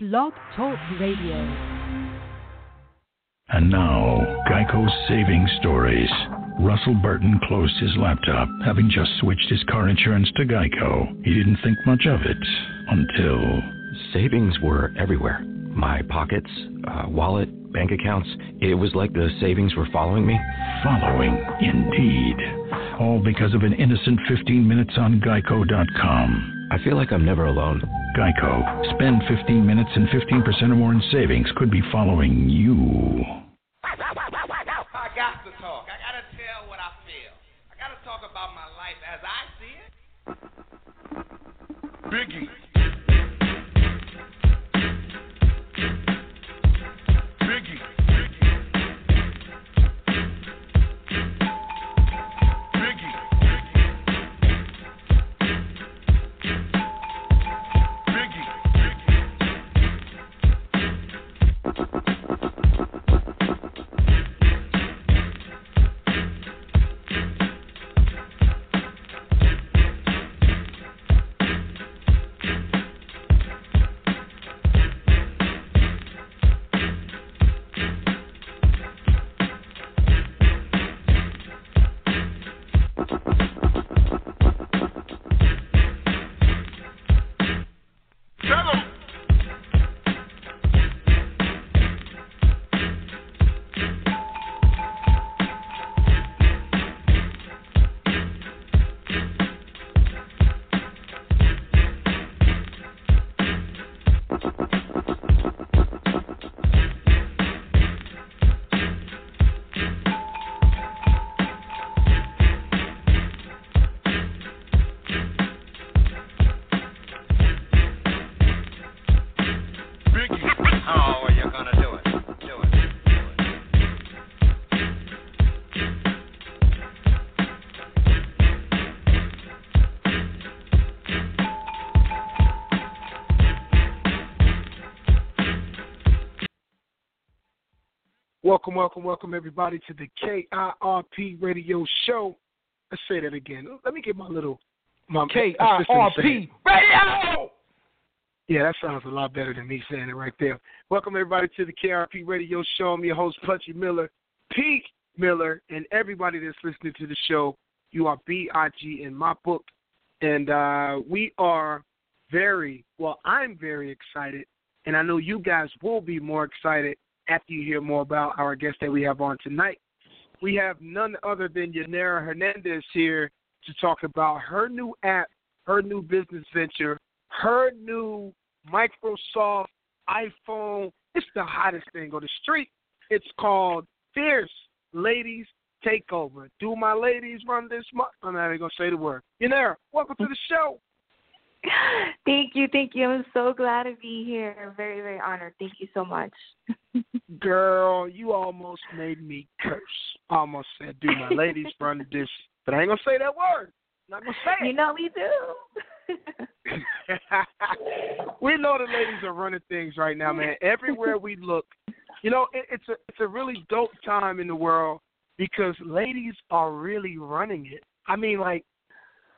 Blog Talk Radio. And now, Geico's Saving Stories. Russell Burton closed his laptop, having just switched his car insurance to Geico. He didn't think much of it until. Savings were everywhere my pockets, uh, wallet, bank accounts. It was like the savings were following me. Following, indeed. All because of an innocent 15 minutes on Geico.com. I feel like I'm never alone. Geico. Spend 15 minutes and 15% or more in savings could be following you. I got to talk. I got to tell what I feel. I got to talk about my life as I see it. Biggie. Welcome, welcome, welcome everybody to the KIRP radio show. Let's say that again. Let me get my little my assistant to say it. KIRP Radio. Yeah, that sounds a lot better than me saying it right there. Welcome everybody to the KRP Radio Show. I'm your host, Pudgy Miller, Pete Miller, and everybody that's listening to the show. You are B-I-G in my book, and uh, we are very well. I'm very excited, and I know you guys will be more excited after you hear more about our guest that we have on tonight. We have none other than Yonaira Hernandez here to talk about her new app, her new business venture, her new Microsoft iPhone. It's the hottest thing on the street. It's called Fierce Ladies Takeover. Do my ladies run this month? I'm not even gonna say the word. Yonaira, welcome to the show. Thank you, thank you. I'm so glad to be here. Very, very honored. Thank you so much. Girl, you almost made me curse. Almost said, "Do my ladies run the this?" But I ain't gonna say that word. Not gonna say it. You know we do. we know the ladies are running things right now, man. Everywhere we look, you know, it, it's a it's a really dope time in the world because ladies are really running it. I mean, like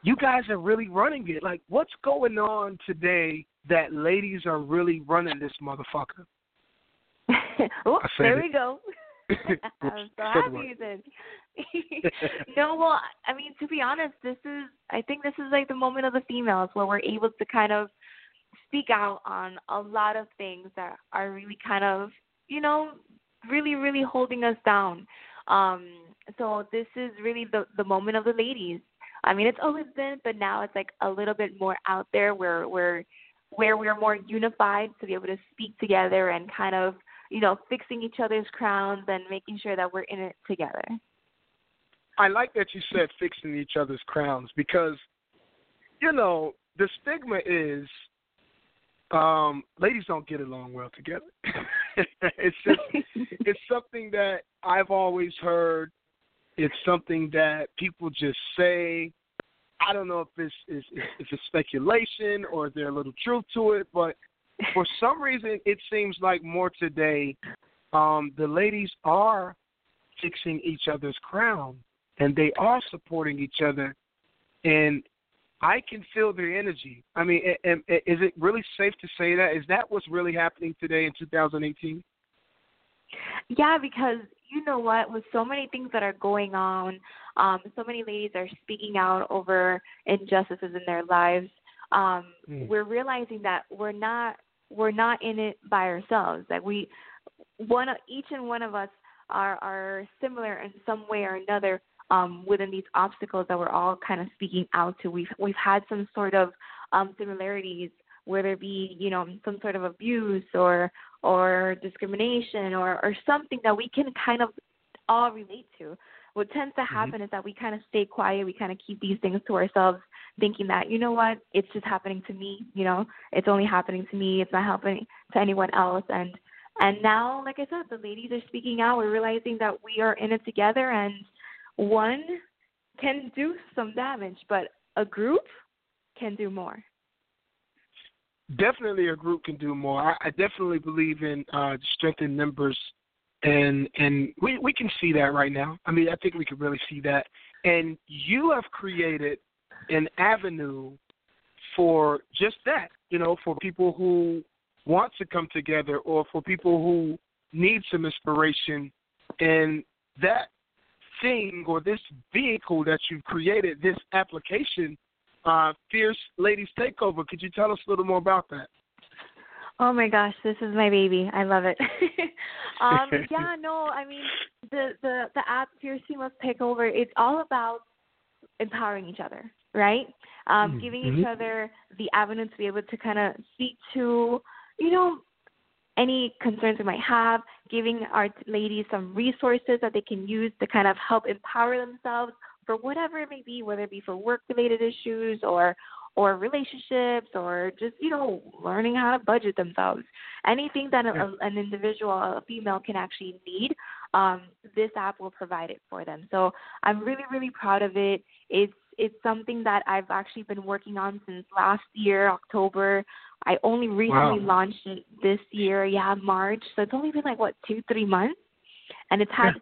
you guys are really running it. Like, what's going on today that ladies are really running this motherfucker? oh, there it. we go. I'm so Said the word. happy then. no, well, I mean, to be honest, this is, I think this is like the moment of the females where we're able to kind of speak out on a lot of things that are really kind of, you know, really, really holding us down. Um, so this is really the the moment of the ladies. I mean, it's always been, but now it's like a little bit more out there where we're where we're more unified to be able to speak together and kind of, you know, fixing each other's crowns and making sure that we're in it together. I like that you said fixing each other's crowns because, you know, the stigma is um, ladies don't get along well together. it's just it's something that I've always heard. It's something that people just say. I don't know if it's it's, it's speculation or is there a little truth to it, but for some reason it seems like more today um, the ladies are fixing each other's crown and they are supporting each other. And I can feel their energy. I mean, is it really safe to say that? Is that what's really happening today in 2018? Yeah, because you know what, with so many things that are going on, um, so many ladies are speaking out over injustices in their lives. Um, mm. We're realizing that we're not we're not in it by ourselves. That we one each and one of us are are similar in some way or another um, within these obstacles that we're all kind of speaking out to. We've we've had some sort of um, similarities, whether it be you know some sort of abuse or or discrimination or or something that we can kind of all relate to. What tends to mm-hmm. happen mm-hmm. is that we kind of stay quiet, we kind of keep these things to ourselves, thinking that you know what, it's just happening to me. You know, it's only happening to me. It's not happening to anyone else. And and now, like I said, the ladies are speaking out. We're realizing that we are in it together, and one can do some damage, but a group can do more. Definitely, a group can do more. I, I definitely believe in uh, strengthened numbers, and and we we can see that right now. I mean, I think we can really see that. And you have created an avenue for just that. You know, for people who want to come together, or for people who need some inspiration, and that thing or this vehicle that you've created, this application, uh, Fierce Ladies Takeover. Could you tell us a little more about that? Oh my gosh, this is my baby. I love it. um, yeah, no, I mean the the the app Fierce Females Takeover. It's all about empowering each other, right? Um, mm-hmm. Giving each other the avenue to be able to kind of speak to, you know, any concerns we might have, giving our ladies some resources that they can use to kind of help empower themselves for whatever it may be, whether it be for work related issues or or relationships or just you know learning how to budget themselves. Anything that a, an individual a female can actually need um, this app will provide it for them. So i'm really really proud of it. It's it's something that i've actually been working on since last year october. I only recently wow. launched it this year, yeah, March. So it's only been like what two, three months, and it's had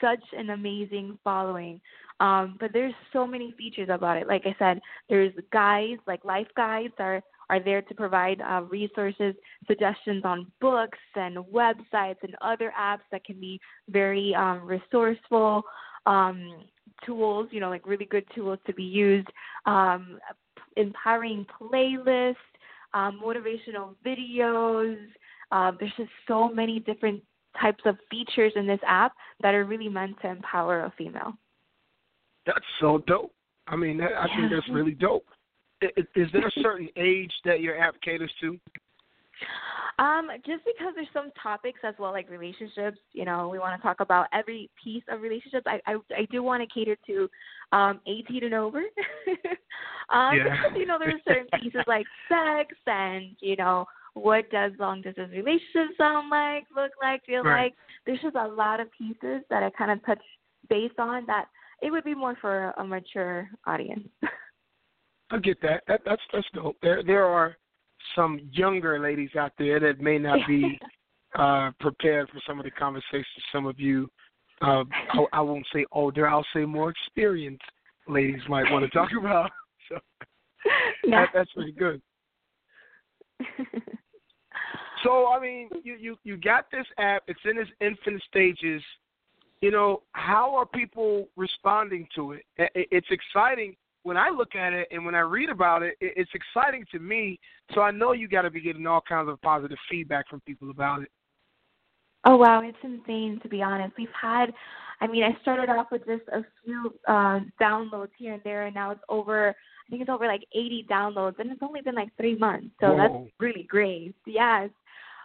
such an amazing following. Um, but there's so many features about it. Like I said, there's guides, like life guides are are there to provide uh, resources, suggestions on books and websites and other apps that can be very um, resourceful. Um, tools, you know, like really good tools to be used. Um, empowering playlists, um, motivational videos. Uh, there's just so many different types of features in this app that are really meant to empower a female. That's so dope. I mean, that, I think that's really dope. Is, is there a certain age that your app caters to? Um, just because there's some topics as well, like relationships. You know, we want to talk about every piece of relationships. I I, I do want to cater to um 18 and over. um, yeah. because, you know, there's certain pieces like sex and you know what does long distance relationship sound like, look like, feel right. like. There's just a lot of pieces that I kind of touch based on that. It would be more for a mature audience. I get that. that that's that's dope. There there are some younger ladies out there that may not be uh, prepared for some of the conversations some of you, uh, I, I won't say older, I'll say more experienced ladies might want to talk about. So yeah. that, that's pretty good. so I mean, you, you you got this app. It's in its infant stages. You know, how are people responding to it? It's exciting when I look at it and when I read about it, it's exciting to me. So I know you got to be getting all kinds of positive feedback from people about it. Oh wow, it's insane to be honest. We've had, I mean, I started off with just a few uh, downloads here and there, and now it's over. I think it's over like 80 downloads, and it's only been like three months, so Whoa. that's really great. Yes.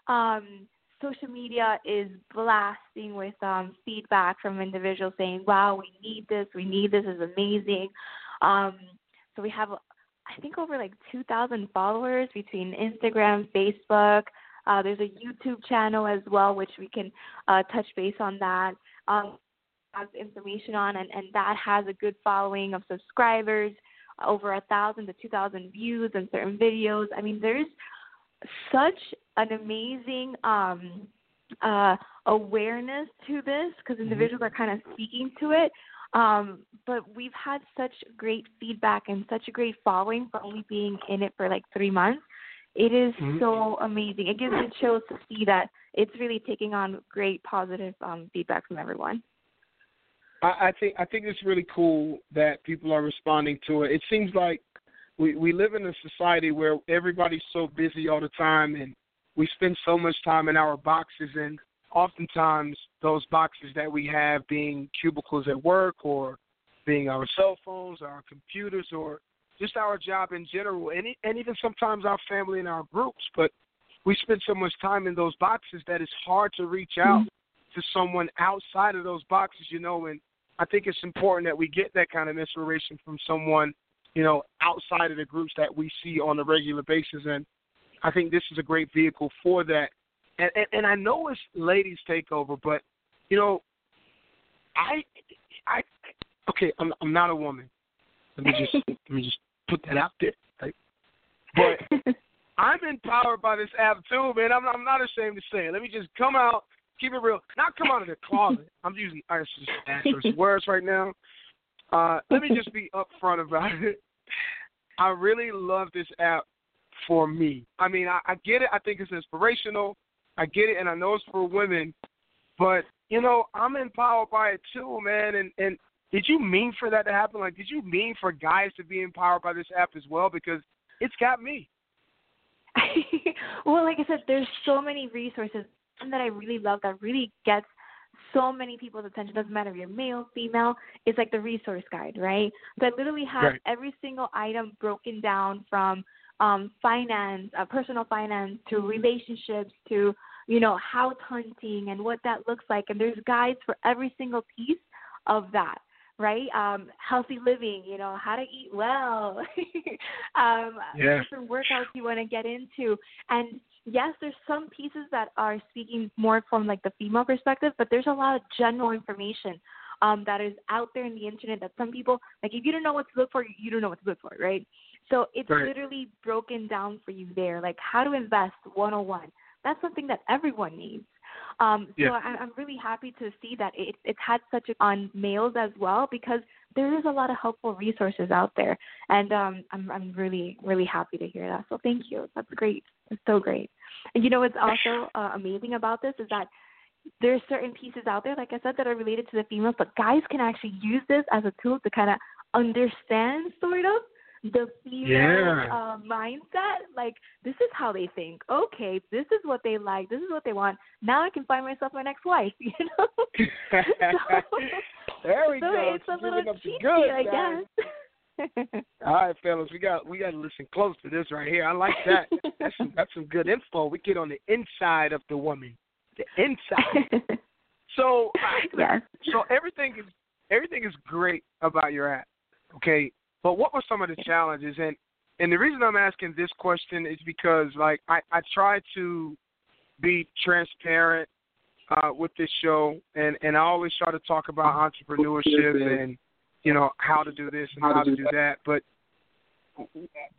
Um, social media is blasting with um, feedback from individuals saying, "Wow, we need this. We need this. is amazing." Um, so we have, I think, over like 2,000 followers between Instagram, Facebook. Uh, there's a YouTube channel as well, which we can uh, touch base on that. Um, has information on, and, and that has a good following of subscribers, over a thousand to two thousand views on certain videos. I mean, there's such an amazing um, uh, awareness to this because mm-hmm. individuals mm-hmm. are kind of speaking to it Um, but we've had such great feedback and such a great following for only being in it for like three months. It is Mhm. so amazing. It gives it chills to see that it's really taking on great positive um, feedback from everyone. I, I think I think it's really cool that people are responding to it. It seems like we we live in a society where everybody's so busy all the time, and we spend so much time in our boxes, and oftentimes those boxes that we have being cubicles at work, or being our cell phones, our computers, or just our job in general, and and even sometimes our family and our groups. But we spend so much time in those boxes that it's hard to reach out mm-hmm. to someone outside of those boxes, you know, and I think it's important that we get that kind of inspiration from someone, you know, outside of the groups that we see on a regular basis. And I think this is a great vehicle for that. And and, and I know it's ladies takeover, but you know, I I okay, I'm I'm not a woman. Let me just let me just put that out there. Right? But I'm empowered by this app too, man. I'm I'm not ashamed to say it. Let me just come out, keep it real. Not come out of the closet. I'm using I just answers words right now. Uh, let me just be upfront about it. I really love this app for me. I mean, I, I get it. I think it's inspirational. I get it, and I know it's for women. But you know, I'm empowered by it too, man. And and did you mean for that to happen? Like, did you mean for guys to be empowered by this app as well? Because it's got me. well, like I said, there's so many resources. One that I really love that really gets so many people's attention. Doesn't matter if you're male, female. It's like the resource guide, right? So I literally have Right. every single item broken down from um, finance, uh, personal finance, to relationships, to you know house hunting and what that looks like. And there's guides for every single piece of that right? Um, healthy living, you know, how to eat well, um, Yeah. different workouts you want to get into. And yes, there's some pieces that are speaking more from like the female perspective, but there's a lot of general information um, that is out there in the internet that some people like. If you don't know what to look for, you don't know what to look for, right? So it's Right. literally broken down for you there, like how to invest 101. That's something that everyone needs. Um, so Yeah. I, I'm really happy to see that it, it's had such a on males as well because there is a lot of helpful resources out there, and um, I'm I'm really really happy to hear that. So thank you. That's great. It's so great. And you know what's also uh, amazing about this is that there's certain pieces out there, like I said, that are related to the females, but guys can actually use this as a tool to kind of understand sort of the female Yeah. uh, mindset. Like this is how they think. Okay, this is what they like. This is what they want. Now I can find myself my next wife. You know. there we so go. it's a She's little the cheeky, goods, I guys. guess. All right, fellas, we got we got to listen close to this right here. I like that. That's some, that's some good info. We get on the inside of the woman, the inside. So, yes. so everything is everything is great about your app, okay? But what were some of the challenges? And and the reason I'm asking this question is because like I I try to be transparent uh, with this show, and and I always try to talk about entrepreneurship and you know how to do this and how to do that. But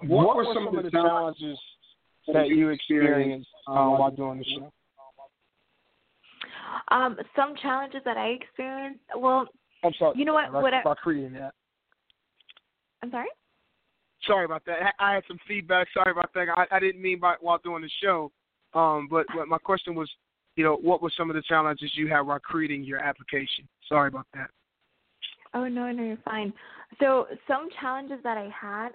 what were some of the challenges that you experienced uh, while doing the show? Um, some challenges that I experienced. Well, I'm sorry. You know what- what I- about creating that. I'm sorry. Sorry about that. I I had some feedback. Sorry about that. I, I didn't mean by while doing the show. Um, but, but my question was, you know, what were some of the challenges you had while creating your application? Sorry about that. Oh no, no, you're fine. So some challenges that I had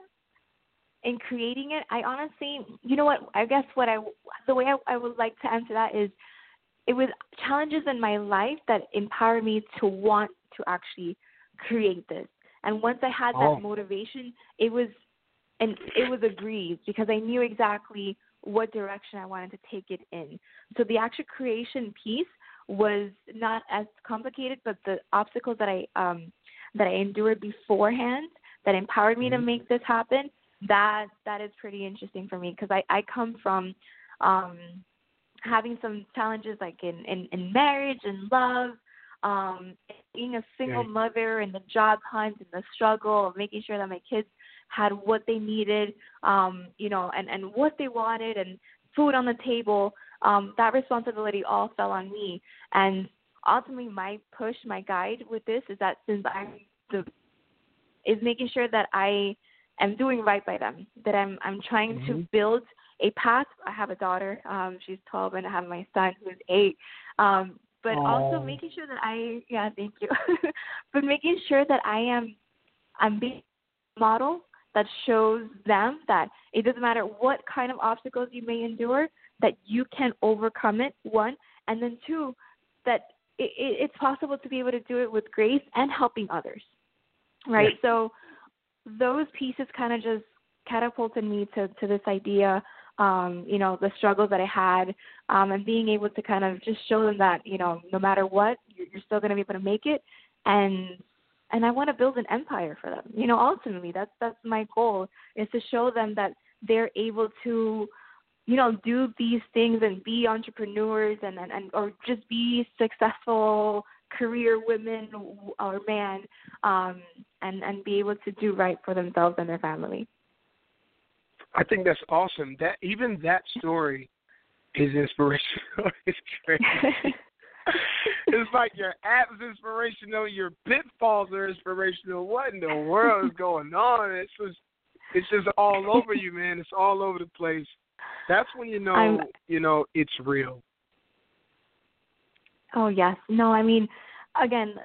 in creating it, I honestly, you know what? I guess what I, the way I, I would like to answer that is, it was challenges in my life that empowered me to want to actually create this. And once I had that Oh. motivation, it was, and it was a breeze because I knew exactly what direction I wanted to take it in. So the actual creation piece was not as complicated, but the obstacles that I um, that I endured beforehand that empowered me to make this happen, that that is pretty interesting for me because I I come from um having some challenges like in in, in marriage and love um being a single Right. mother and the job hunt and the struggle of making sure that my kids had what they needed um you know and and what they wanted and food on the table um that responsibility all fell on me and ultimately my push my guide with this is that since i'm the is making sure that I am doing right by them. That I'm I'm trying Mhm. to build a path. I have a daughter. Um, she's 12, and I have my son who's eight. Um, but also oh. making sure that I yeah, thank you. but making sure that I am I'm being a model that shows them that it doesn't matter what kind of obstacles you may endure, that you can overcome it. One, and then two, that it, it, it's possible to be able to do it with grace and helping others, right? Yeah. So those pieces kind of just catapulted me to to this idea. Um, you know, the struggles that I had, um, and being able to kind of just show them that, you know, no matter what, you're, still going to be able to make it, and and I want to build an empire for them. You know, ultimately, that's that's my goal is to show them that they're able to, you know, do these things and be entrepreneurs and and, and or just be successful career women or man, um, and and be able to do right for themselves and their family. I think that's awesome. That even that story is inspirational. it's crazy. it's like your app's inspirational, your pitfalls are inspirational. What in the world is going on? It's just it's just all over you, man. It's all over the place. That's when you know I'm- you know it's real. Oh yes. No, I mean, again,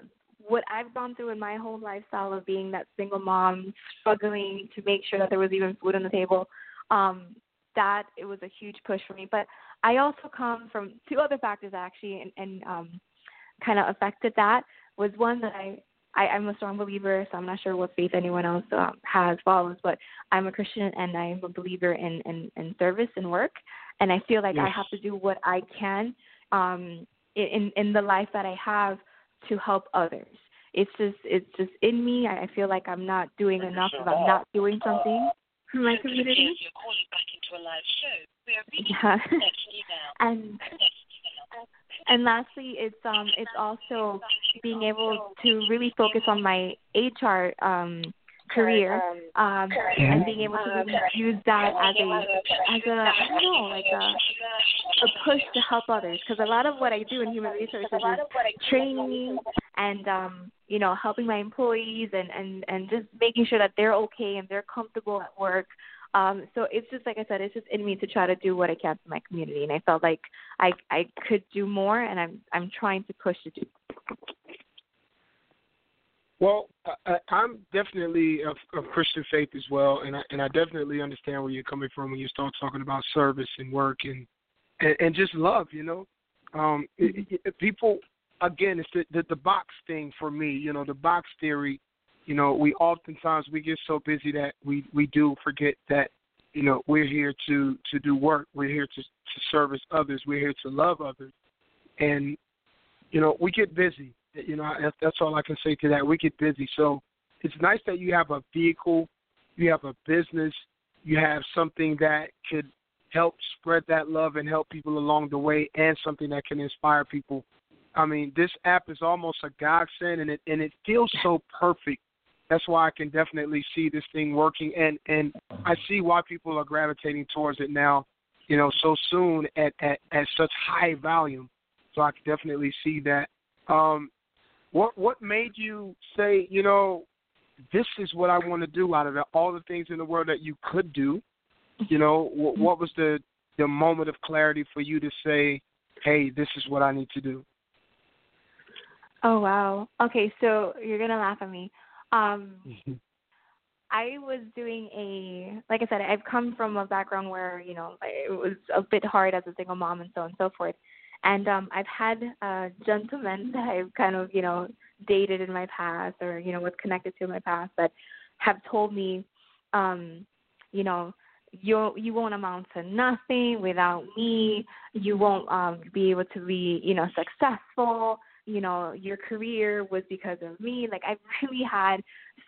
what I've gone through in my whole lifestyle of being that single mom, struggling to make sure that there was even food on the table, um, that it was a huge push for me. But I also come from two other factors actually, and, and um, kind of affected that. Was one that I, I I'm a strong believer, so I'm not sure what faith anyone else um, has follows, but I'm a Christian and I'm a believer in in, in service and work, and I feel like I have to do what I can. Um, in in the life that I have to help others. It's just it's just in me. I I feel like I'm not doing enough if I'm not doing something for my community. Yeah. and and lastly, it's um it's also being able to really focus on my HR um career um and being able to really use that as a as a I don't know like a a push to help others. Because a lot of what I do in human resources is training and um you know helping my employees and and and just making sure that they're okay and they're comfortable at work. Um so it's just like I said it's just in me to try to do what I can for my community. And I felt like I I could do more and I'm I'm trying to push to do Well, I, I'm definitely of, of Christian faith as well, and I, and I definitely understand where you're coming from when you start talking about service and work and and, and just love. You know, um, it, it, people again, it's the, the the box thing for me. You know, the box theory. You know, we oftentimes we get so busy that we we do forget that you know we're here to to do work. We're here to to service others. We're here to love others, and you know we get busy. You know, that's, that's all I can say to that. We get busy, so it's nice that you have a vehicle, you have a business, you have something that could help spread that love and help people along the way, and something that can inspire people. I mean, this app is almost a godsend, and it and it feels so perfect. That's why I can definitely see this thing working, and and I see why people are gravitating towards it now. You know, so soon at at, at such high volume. So I can definitely see that. Um, what what made you say, you know, this is what I want to do out of? All the things in the world that you could do, you know, what, what was the the moment of clarity for you to say, hey, this is what I need to do? Oh wow. Okay, so you're gonna laugh at me. Um I was doing a like I said, I've come from a background where, you know, it was a bit hard as a single mom and so on and so forth. And um I've had uh gentlemen that I've kind of, you know, dated in my past or, you know, was connected to in my past that have told me, um, you know, you you won't amount to nothing without me. You won't um be able to be, you know, successful you know your career was because of me like i really had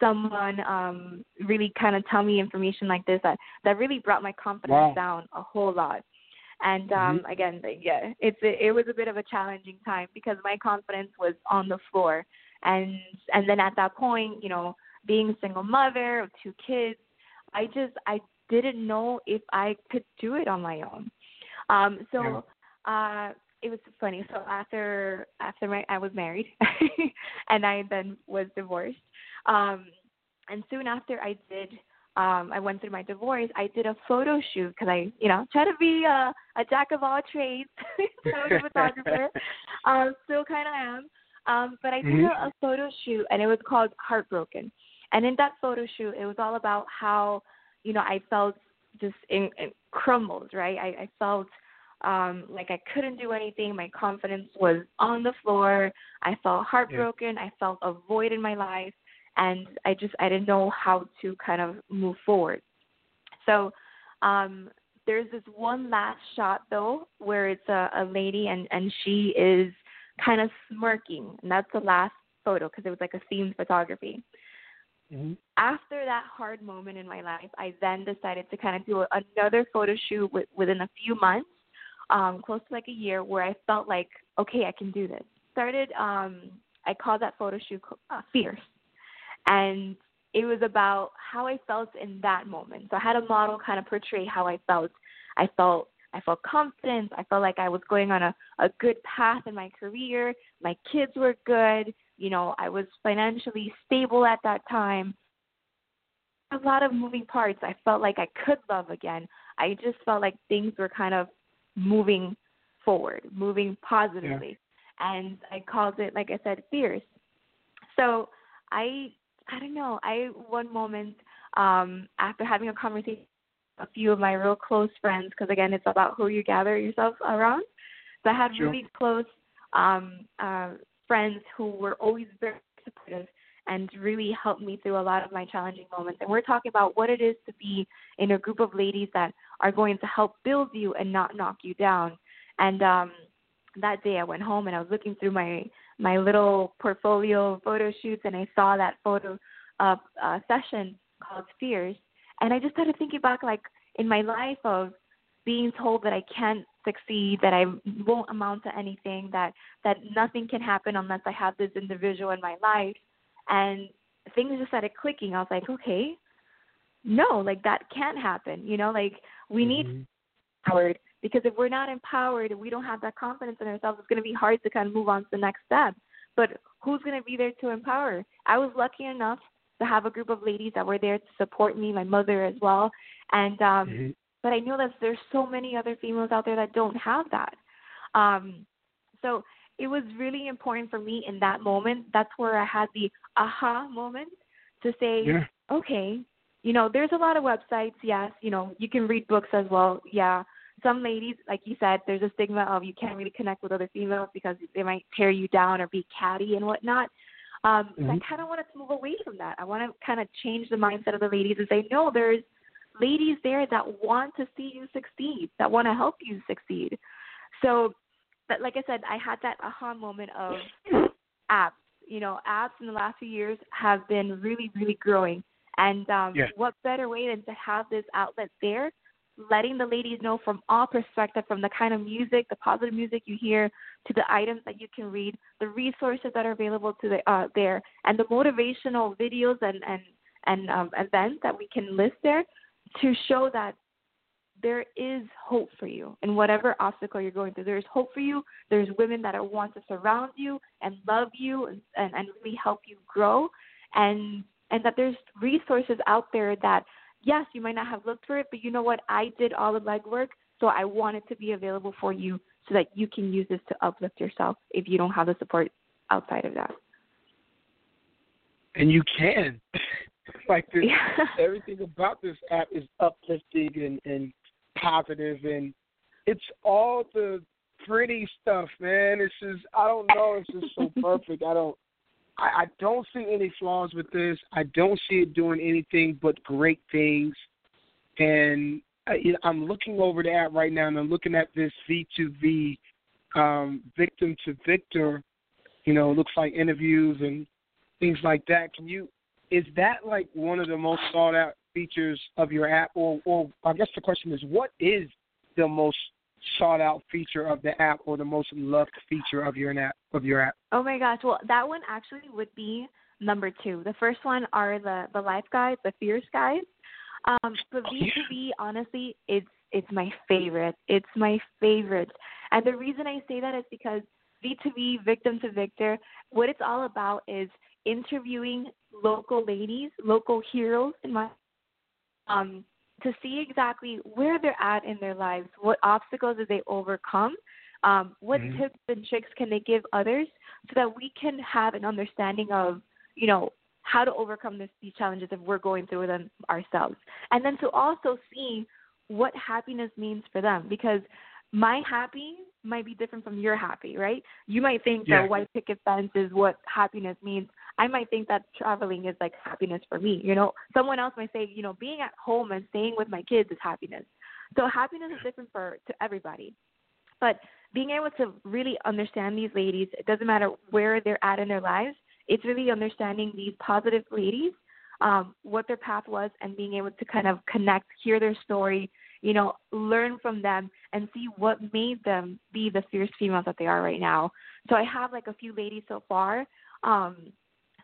someone um really kind of tell me information like this that that really brought my confidence Wow. down a whole lot and um again yeah it's it was a bit of a challenging time because my confidence was on the floor and and then at that point you know being a single mother of two kids i just i didn't know if i could do it on my own um so uh it was funny. So after after my I was married and I then was divorced. Um, and soon after I did, um, I went through my divorce. I did a photo shoot because I, you know, try to be a, a jack of all trades, photo photographer. Um, still kind of am. Um, but I did Mhm. a, a photo shoot, and it was called Heartbroken. And in that photo shoot, it was all about how, you know, I felt just in, in crumbles, right? I, I felt um like I couldn't do anything. My confidence was on the floor. I felt heartbroken. I felt a void in my life and I just I didn't know how to kind of move forward. So um there's this one last shot though where it's a, a lady and and she is kind of smirking and that's the last photo because it was like a themed photography Mhm. after that hard moment in my life, I then decided to kind of do a, another photo shoot with, within a few months, um, close to like a year, where I felt like, okay, I can do this. Started, um, I called that photo shoot uh, Fierce, and it was about how I felt in that moment. So I had a model kind of portray how I felt. I felt I felt confident. I felt like I was going on a, a good path in my career. My kids were good. You know, I was financially stable at that time. A lot of moving parts. I felt like I could love again. I just felt like things were kind of moving forward, moving positively. And I called it, like I said, fierce. So I, I don't know. I one moment um, after having a conversation with a few of my real close friends because again it's about who you gather yourself around so i had Sure. really close um uh friends who were always very supportive and really helped me through a lot of my challenging moments and we're talking about what it is to be in a group of ladies that are going to help build you and not knock you down and um that day i went home and i was looking through my my little portfolio of photo shoots and i saw that photo uh, uh session called fierce and I just started thinking back, like in my life of being told that I can't succeed, that I won't amount to anything, that that nothing can happen unless I have this individual in my life, and things just started clicking. I was like, okay, no, like that can't happen. You know, like we need Mhm. empowered because if we're not empowered and we don't have that confidence in ourselves, it's going to be hard to kind of move on to the next step. But who's going to be there to empower? I was lucky enough to have a group of ladies that were there to support me, my mother as well, and um, Mhm. but I know that there's so many other females out there that don't have that. Um, so it was really important for me in that moment. That's where I had the aha moment to say, Yeah. okay, you know, there's a lot of websites. Yes, you know, you can read books as well. Yeah, some ladies, like you said, there's a stigma of you can't really connect with other females because they might tear you down or be catty and whatnot. Um, so I kind of wanted to move away from that. I want to kind of change the mindset of the ladies and say, no, there's ladies there that want to see you succeed, that want to help you succeed. So, but like I said, I had that aha moment of apps. You know, apps in the last few years have been really, really growing. And um, Yeah. what better way than to have this outlet there, letting the ladies know from all perspectives, from the kind of music, the positive music you hear, to the items that you can read, the resources that are available to the uh, there, and the motivational videos and and and um, events that we can list there, to show that there is hope for you in whatever obstacle you're going through. There's hope for you. There's women that are want to surround you and love you and, and, and really help you grow and and that there's resources out there that yes, you might not have looked for it, but you know what? I did all the legwork, so I want it to be available for you so that you can use this to uplift yourself if you don't have the support outside of that. And you can. like this, Yeah. everything about this app is uplifting and, and positive and it's all the pretty stuff, man. It's just I don't know, it's just so perfect. I don't I, I don't see any flaws with this. I don't see it doing anything but great things. And I, I'm looking over the app right now, and I'm looking at this V2V, um, victim to victor. You know, it looks like interviews and things like that. Can you? Is that like one of the most sought out features of your app, or, or I guess the question is, what is the most sought out feature of the app, or the most loved feature of your app? Of your app? Oh my gosh. Well, that one actually would be number two. The first one are the the life guides, the fierce guides. Um, but Oh. V2V, honestly, it's it's my favorite. It's my favorite. And the reason I say that is because V2V, victim to victor, what it's all about is interviewing local ladies, local heroes in my um to see exactly where they're at in their lives, what obstacles did they overcome, um, what Mhm. tips and tricks can they give others so that we can have an understanding of, you know, how to overcome this, these challenges if we're going through them ourselves. And then to also see what happiness means for them because my happy might be different from your happy, right? You might think Yeah. that white picket fence is what happiness means. I might think that traveling is like happiness for me. You know, someone else might say, you know, being at home and staying with my kids is happiness. So happiness is different for to everybody. But being able to really understand these ladies, it doesn't matter where they're at in their lives. It's really understanding these positive ladies, um, what their path was, and being able to kind of connect, hear their story, you know, learn from them, and see what made them be the fierce females that they are right now. So I have like a few ladies so far um,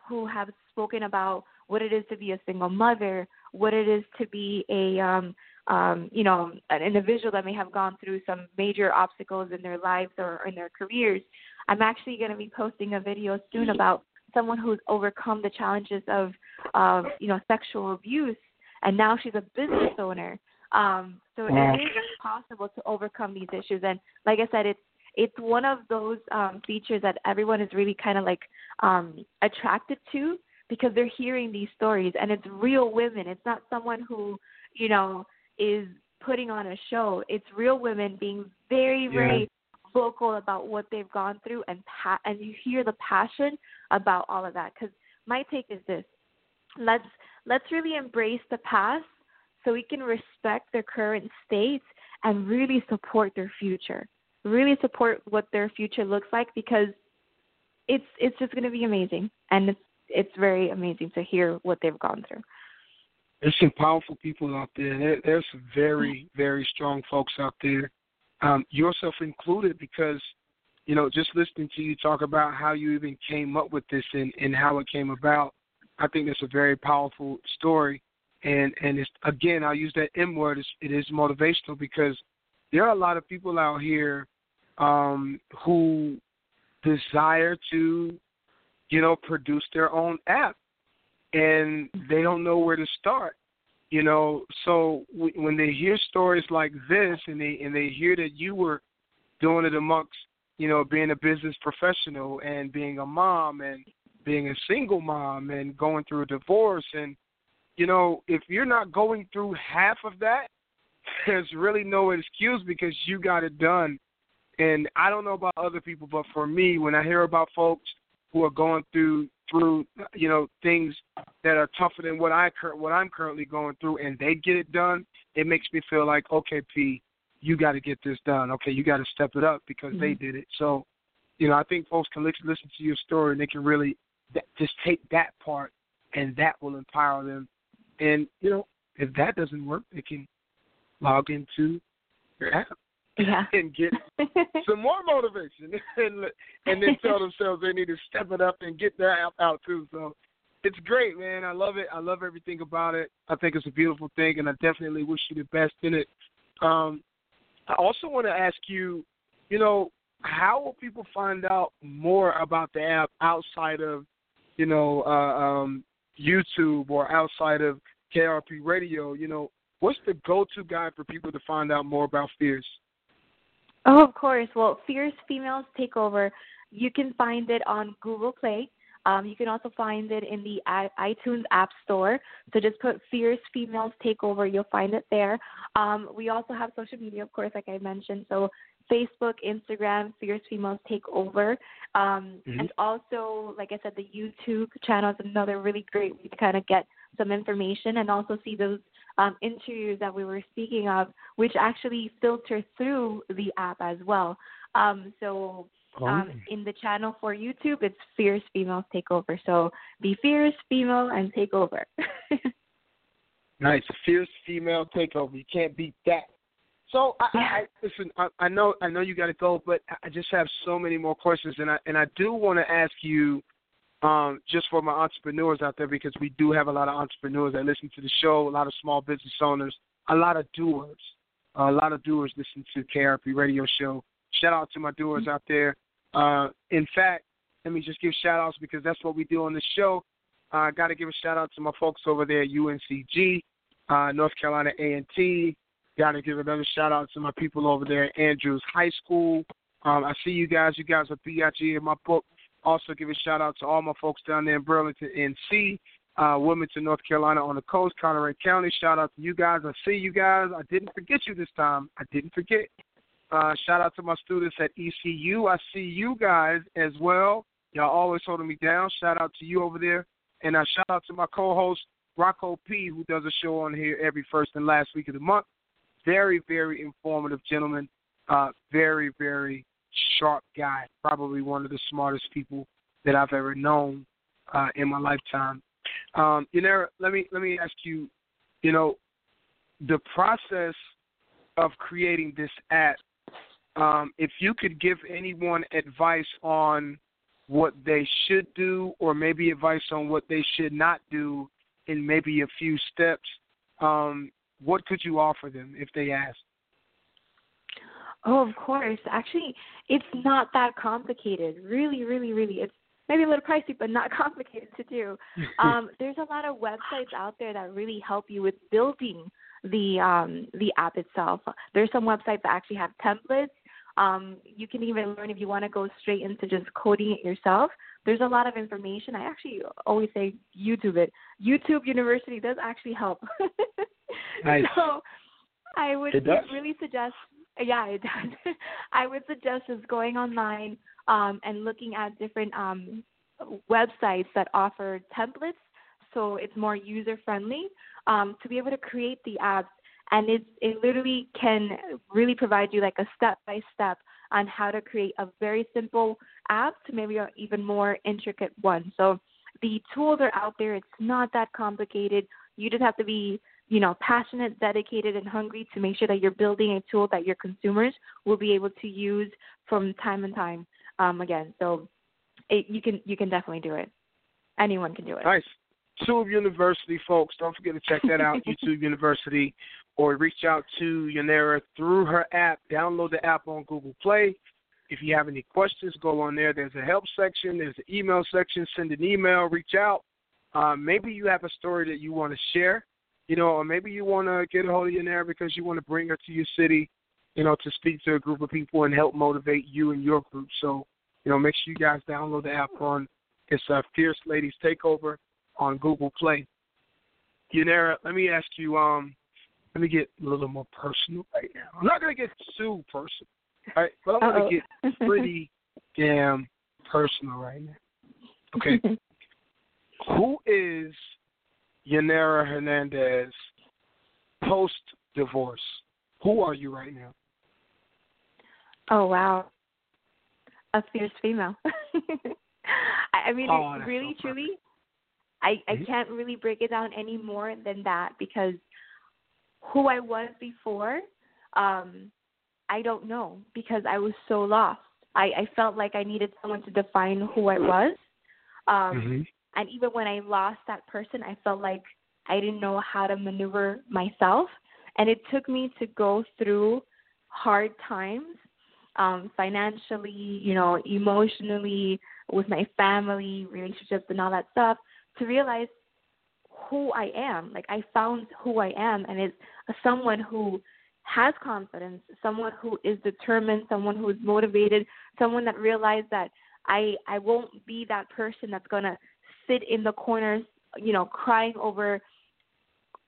who have spoken about what it is to be a single mother, what it is to be a um, um, you know, an individual that may have gone through some major obstacles in their lives or in their careers. I'm actually going to be posting a video soon about someone who's overcome the challenges of, of you know, sexual abuse, and now she's a business owner. Um, so it is possible to overcome these issues, and like I said, it's it's one of those um, features that everyone is really kind of like um, attracted to because they're hearing these stories, and it's real women. It's not someone who you know is putting on a show. It's real women being very, Yeah. very vocal about what they've gone through, and pa- and you hear the passion about all of that. Because my take is this: let's let's really embrace the past so we can respect their current state and really support their future. Really support what their future looks like because it's it's just going to be amazing, and it's it's very amazing to hear what they've gone through. There's some powerful people out there. there there's some very, very strong folks out there, um, yourself included, because you know, just listening to you talk about how you even came up with this and, and how it came about, I think that's a very powerful story. And and it's again, I'll use that M word. It's, it is motivational because there are a lot of people out here um, who desire to, you know, produce their own app and they don't know where to start. You know, so w- when they hear stories like this, and they and they hear that you were doing it amongst, you know, being a business professional and being a mom and being a single mom and going through a divorce, and you know, if you're not going through half of that, there's really no excuse because you got it done. And I don't know about other people, but for me, when I hear about folks who are going through through you know things that are tougher than what I what I'm currently going through, and they get it done, it makes me feel like okay, P, you got to get this done. Okay, you got to step it up because they mm-hmm. did it. So, you know, I think folks can listen listen to your story and they can really th- just take that part, and that will empower them. And you know, if that doesn't work, they can log into your app Yeah. and get some more motivation and and then tell themselves they need to step it up and get their app out too. So it's great, man. I love it. I love everything about it. I think it's a beautiful thing, and I definitely wish you the best in it. Um, I also want to ask you, you know, how will people find out more about the app outside of, you know, uh, um, YouTube or outside of KRP Radio? You know, what's the go-to guide for people to find out more about Fierce? Oh, of course. Well, Fierce Females Takeover, you can find it on Google Play. Um, you can also find it in the iTunes App Store. So just put Fierce Females Takeover, you'll find it there. Um, we also have social media, of course, like I mentioned. So Facebook, Instagram, Fierce Females Takeover. Um, Mhm. And also, like I said, the YouTube channel is another really great way to kind of get some information and also see those um, interviews that we were speaking of, which actually filter through the app as well. Um, so um, in the channel for YouTube, it's Fierce Females Takeover. So be fierce, female, and take over. Nice, fierce female takeover. You can't beat that. So I, I, I listen. I, I know, I know you got to go, but I- I just have so many more questions, and I and I do want to ask you, um, just for my entrepreneurs out there, because we do have a lot of entrepreneurs that listen to the show, a lot of small business owners, a lot of doers, a lot of doers listen to KRP Radio Show. Shout out to my doers out there. Uh, in fact, let me just give shout outs because that's what we do on the show. I uh, got to give a shout out to my folks over there at UNCG, uh, North Carolina A&T. Got to give another shout out to my people over there at Andrews High School. Um, I see you guys. You guys are BIG in my book. Also, give a shout out to all my folks down there in Burlington, NC, uh, Wilmington, North Carolina on the coast, Colorado County. Shout out to you guys. I see you guys. I didn't forget you this time. I didn't forget. Uh, shout out to my students at ECU. I see you guys as well. Y'all always holding me down. Shout out to you over there. And uh, shout out to my co-host, Rocco P, who does a show on here every first and last week of the month. Very, very informative gentlemen. Uh, very, very sharp guy. Probably one of the smartest people that I've ever known uh, in my lifetime. Um, you know, let me let me ask you. You know, the process of creating this app. Um, if you could give anyone advice on what they should do, or maybe advice on what they should not do, in maybe a few steps, um, what could you offer them if they ask? Oh, of course. Actually, it's not that complicated. Really, really, really. It's maybe a little pricey, but not complicated to do. Um, there's a lot of websites out there that really help you with building the um, the app itself. There's some websites that actually have templates. Um, you can even learn if you want to go straight into just coding it yourself. There's a lot of information. I actually always say YouTube it. YouTube University does actually help. nice. So I would really suggest yeah, it does. I would suggest just going online um, and looking at different um, websites that offer templates, so it's more user friendly um, to be able to create the apps. And it it literally can really provide you like a step by step on how to create a very simple app to maybe an even more intricate one. So the tools are out there. It's not that complicated. You just have to be you know, passionate, dedicated, and hungry to make sure that you're building a tool that your consumers will be able to use from time and time um, again. So it, you can you can definitely do it. Anyone can do it. Nice. Tube University, folks. Don't forget to check that out, YouTube University, or reach out to Yonaira through her app. Download the app on Google Play. If you have any questions, go on there. There's a help section, there's an email section. Send an email, reach out. Uh, maybe you have a story that you want to share you know, or maybe you want to get a hold of Yonaira because you want to bring her to your city, you know, to speak to a group of people and help motivate you and your group. So, you know, make sure you guys download the app on it's uh, Fierce Ladies Takeover on Google Play. Yonaira, let me ask you, um, let me get a little more personal right now. I'm not gonna get too personal, right? But I'm gonna get pretty damn personal right now. Okay. Who is Yonaira Hernandez post divorce? Who are you right now? Oh wow, a fierce female. I, mean, Oh, really, so truly, I I Mhm. can't really break it down any more than that because who I was before, um, I don't know because I was so lost. I I felt like I needed someone to define who I was. Um, Mm-hmm. And even when I lost that person, I felt like I didn't know how to maneuver myself. And it took me to go through hard times, um, financially, you know, emotionally, with my family, relationships, and all that stuff, to realize who I am. Like I found who I am, and it's someone who has confidence, someone who is determined, someone who is motivated, someone that realized that I I won't be that person that's gonna sit in the corners, you know, crying over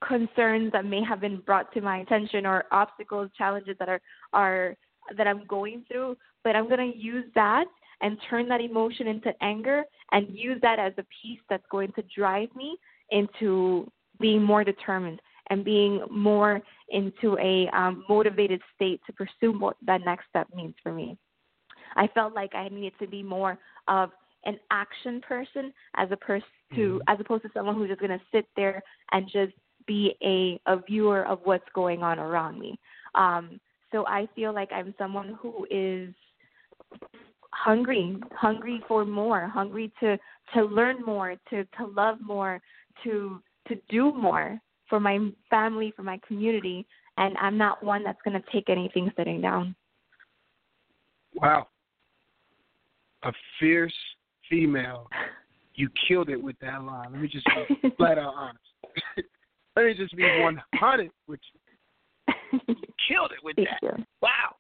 concerns that may have been brought to my attention or obstacles, challenges that are are that I'm going through, but I'm going to use that and turn that emotion into anger and use that as a piece that's going to drive me into being more determined and being more into a um, motivated state to pursue what that next step means for me. I felt like I needed to be more of an action person as a person to as opposed to someone who's just going to sit there and just be a a viewer of what's going on around me. Um, so I feel like I'm someone who is hungry, hungry for more, hungry to to learn more, to to love more, to to do more for my family, for my community, and I'm not one that's going to take anything sitting down. Wow. A fierce female, you killed it with that line. Let me just be flat out honest. Let me just be 100 with you. you killed it with that. Wow.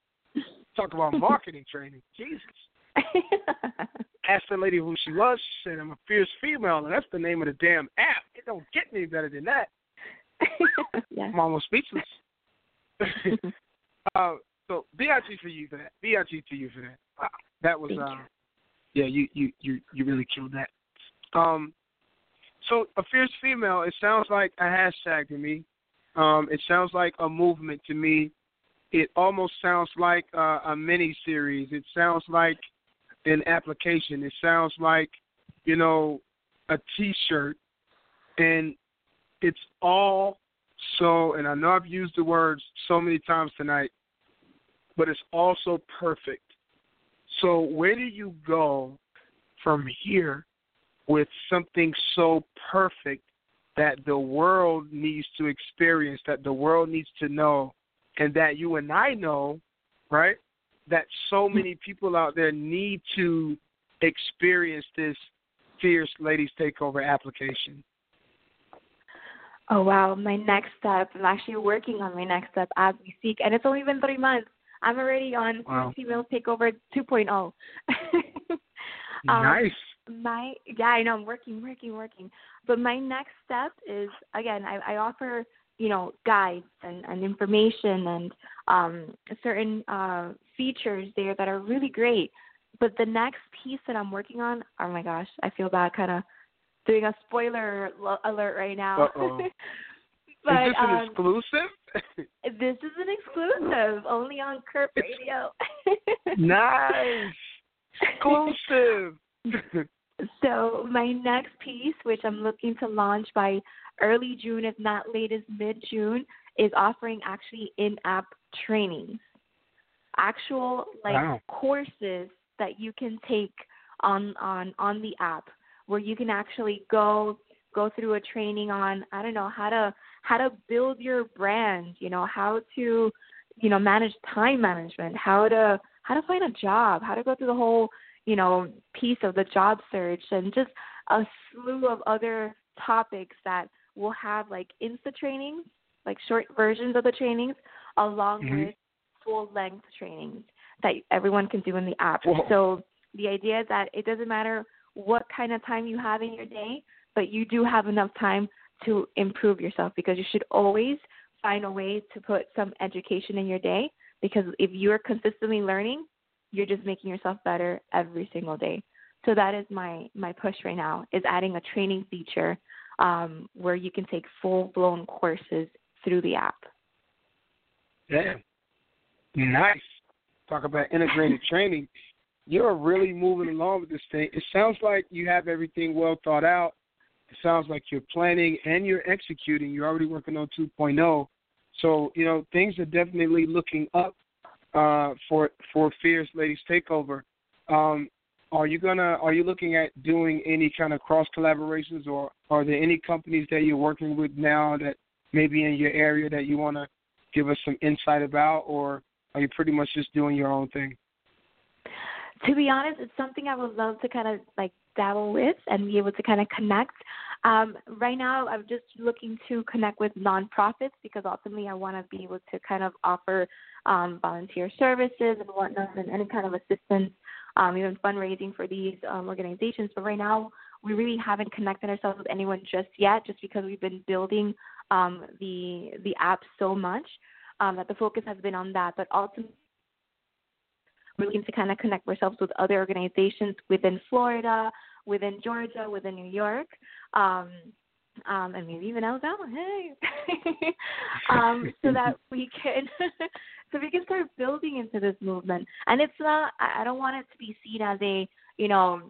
Talk about marketing training. Jesus. Asked the lady who she was. She said, I'm a fierce female, and that's the name of the damn app. It don't get any better than that. yes. I'm almost speechless. uh, so BIG for you for that. BIG to you for that. Wow. That was uh. Yeah, you, you you you really killed that. Um so a fierce female, it sounds like a hashtag to me. Um, it sounds like a movement to me. It almost sounds like uh, a mini series. It sounds like an application. It sounds like, you know, a T-shirt, and it's all so. And I know I've used the words so many times tonight, but it's also perfect. So where do you go from here with something so perfect that the world needs to experience, that the world needs to know, and that you and I know, right? That so many people out there need to experience this fierce ladies takeover application. Oh wow, my next step. I'm actually working on my next step as we speak, and it's only been three months. I'm already on Wow. Female Takeover 2.0. Um, nice. my yeah i know i'm working working working but my next step is again i, I offer you know guides and, and information and um certain uh features there that are really great but the next piece that i'm working on oh my gosh i feel bad kind of doing a spoiler alert right now but is this an um, exclusive? this is an exclusive only on Kurt Radio. nice. Exclusive. So my next piece, which I'm looking to launch by early June, if not latest mid June, is offering actually in-app trainings, actual like Wow. courses that you can take on on on the app, where you can actually go go through a training on I don't know how to how to build your brand, you know how to you know manage time management, how to how to find a job, how to go through the whole you know, piece of the job search and just a slew of other topics that will have like insta trainings, like short versions of the trainings, along Mhm. with full length trainings that everyone can do in the app. Whoa. So the idea is that it doesn't matter what kind of time you have in your day, but you do have enough time to improve yourself because you should always find a way to put some education in your day because if you're consistently learning, you're just making yourself better every single day. So that is my my push right now is adding a training feature um, where you can take full blown courses through the app. Yeah. Nice. Talk about integrated training. You're really moving along with this thing. It sounds like you have everything well thought out. It sounds like you're planning and you're executing. You're already working on 2.0. So, you know, things are definitely looking up uh, for for Fierce Ladies Takeover. Um, are you gonna are you looking at doing any kind of cross collaborations or are there any companies that you're working with now that maybe in your area that you wanna give us some insight about or are you pretty much just doing your own thing? To be honest, it's something I would love to kind of like dabble with and be able to kind of connect. Um, right now, I'm just looking to connect with nonprofits because ultimately I want to be able to kind of offer um, volunteer services and whatnot and any kind of assistance, um, even fundraising for these um, organizations. But right now, we really haven't connected ourselves with anyone just yet, just because we've been building um, the the app so much um, that the focus has been on that. But ultimately, we're looking to kind of connect ourselves with other organizations within Florida, within Georgia, within New York, um, um, and maybe even Alabama. Hey, um, so that we can, so we can start building into this movement. And it's not. I I don't want it to be seen as a, you know,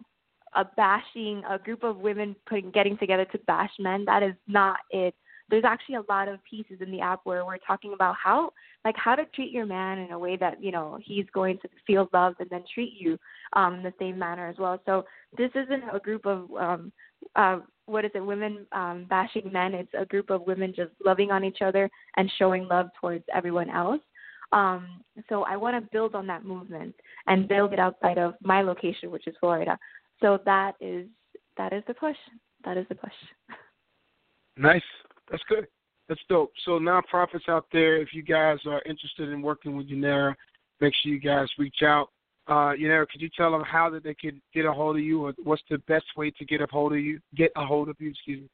a bashing, a group of women putting getting together to bash men. That is not it. There's actually a lot of pieces in the app where we're talking about how, like, how to treat your man in a way that you know he's going to feel loved and then treat you um, in the same manner as well. So this isn't a group of um, uh, what is it, women um, bashing men. It's a group of women just loving on each other and showing love towards everyone else. Um, so I want to build on that movement and build it outside of my location, which is Florida. So that is that is the push. That is the push. Nice. That's good. That's dope. So nonprofits out there, if you guys are interested in working with Yonaira, make sure you guys reach out. Uh, Yonaira, could you tell them how that they could get a hold of you, or what's the best way to get a hold of you? Get a hold of you. Excuse me.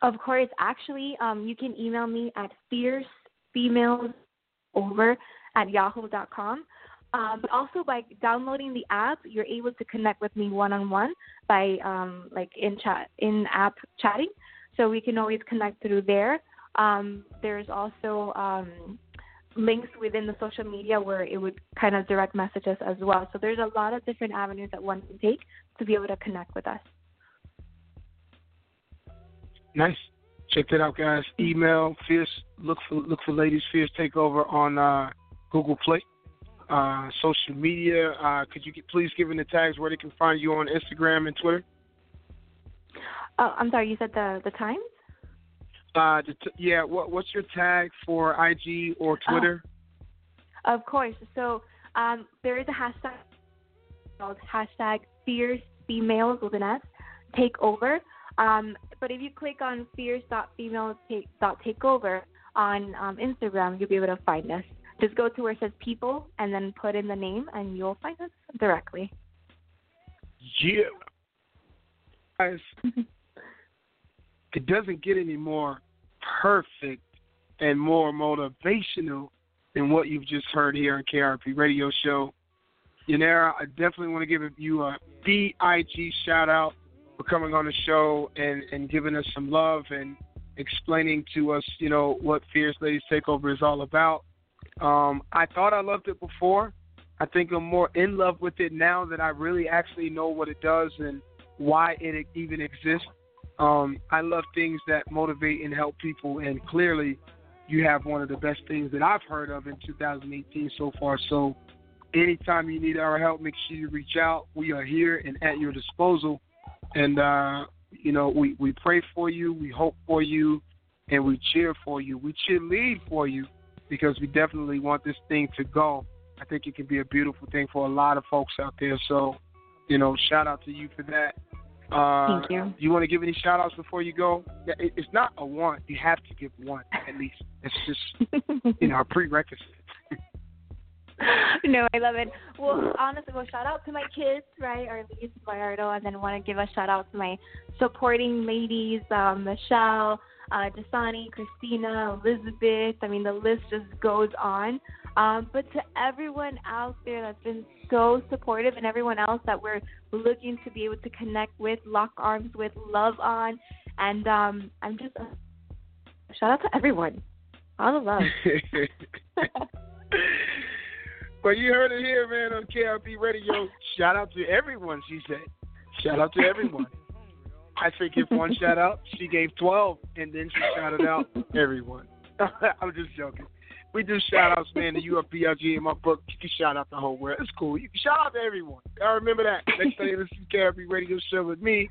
Of course, actually, um, you can email me at fiercefemalesover at yahoo.com. Um, also, by downloading the app, you're able to connect with me one on one by um, like in chat in app chatting. So we can always connect through there. Um, there's also um, links within the social media where it would kind of direct message us as well. So there's a lot of different avenues that one can take to be able to connect with us. Nice. Check that out, guys. Email Fierce. Look for look for Ladies Fierce Takeover on uh, Google Play. Uh, social media. Uh, could you please give in the tags where they can find you on Instagram and Twitter? Oh, I'm sorry. You said the the times. Uh, yeah. What what's your tag for IG or Twitter? Oh, of course. So um, there is a hashtag called hashtag Fierce Females with an S Takeover. Um, but if you click on fierce.females.takeover on um, Instagram, you'll be able to find us. Just go to where it says people and then put in the name, and you'll find us directly. Yeah. Guys, it doesn't get any more perfect and more motivational than what you've just heard here on KRP Radio Show. Yonaira, I definitely want to give you a BIG shout out for coming on the show and, and giving us some love and explaining to us, you know, what Fierce Ladies Takeover is all about. Um, I thought I loved it before. I think I'm more in love with it now that I really actually know what it does and why it even exists. Um, I love things that motivate and help people, and clearly, you have one of the best things that I've heard of in 2018 so far. So, anytime you need our help, make sure you reach out. We are here and at your disposal, and uh, you know we we pray for you, we hope for you, and we cheer for you. We cheerlead for you because we definitely want this thing to go. I think it can be a beautiful thing for a lot of folks out there. So, you know, shout out to you for that. Uh, Thank you. Do you want to give any shout outs before you go? Yeah, it's not a want. You have to give one at least. It's just, you know, a prerequisite. no, I love it. Well, honestly, well, shout out to my kids, right? Or at least Bayardo, and then want to give a shout out to my supporting ladies, um, Michelle, uh, Dasani, Christina, Elizabeth. I mean, the list just goes on. Um, but to everyone out there that's been so supportive, and everyone else that we're looking to be able to connect with, lock arms with, love on, and um, I'm just uh, shout out to everyone. All the love. well, you heard it here, man, on KRP Radio. Shout out to everyone, she said. Shout out to everyone. I think if one shout out, she gave 12, and then she shouted out everyone. I'm just joking. We do shout outs, man, to UFBLG in my book. You can shout out the whole world. It's cool. You can shout out to everyone. I remember that. Next time you listen to KRP Radio Show with me.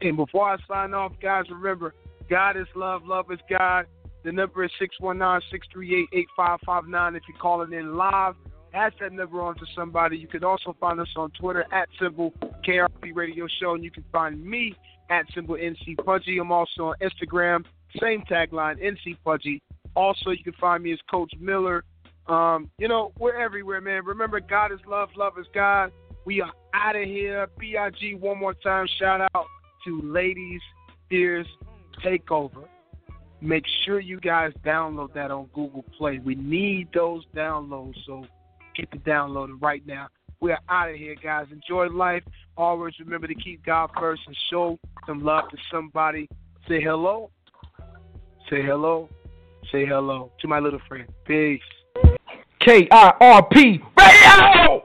And before I sign off, guys, remember, God is love, love is God. The number is 619-638-8559 if you're calling in live. Pass that number on to somebody. You can also find us on Twitter at symbol KRP Radio Show, and you can find me at symbol NC Pudgy. I'm also on Instagram, same tagline, NC Pudgy. Also, you can find me as Coach Miller. Um, you know, we're everywhere, man. Remember, God is love, love is God. We are out of here. BIG, one more time, shout out to Ladies Fierce Takeover. Make sure you guys download that on Google Play. We need those downloads, so get the download right now. We are out of here, guys. Enjoy life. Always remember to keep God first and show some love to somebody. Say hello. Say hello. Say hello to my little friend. Peace. K I R P Radio!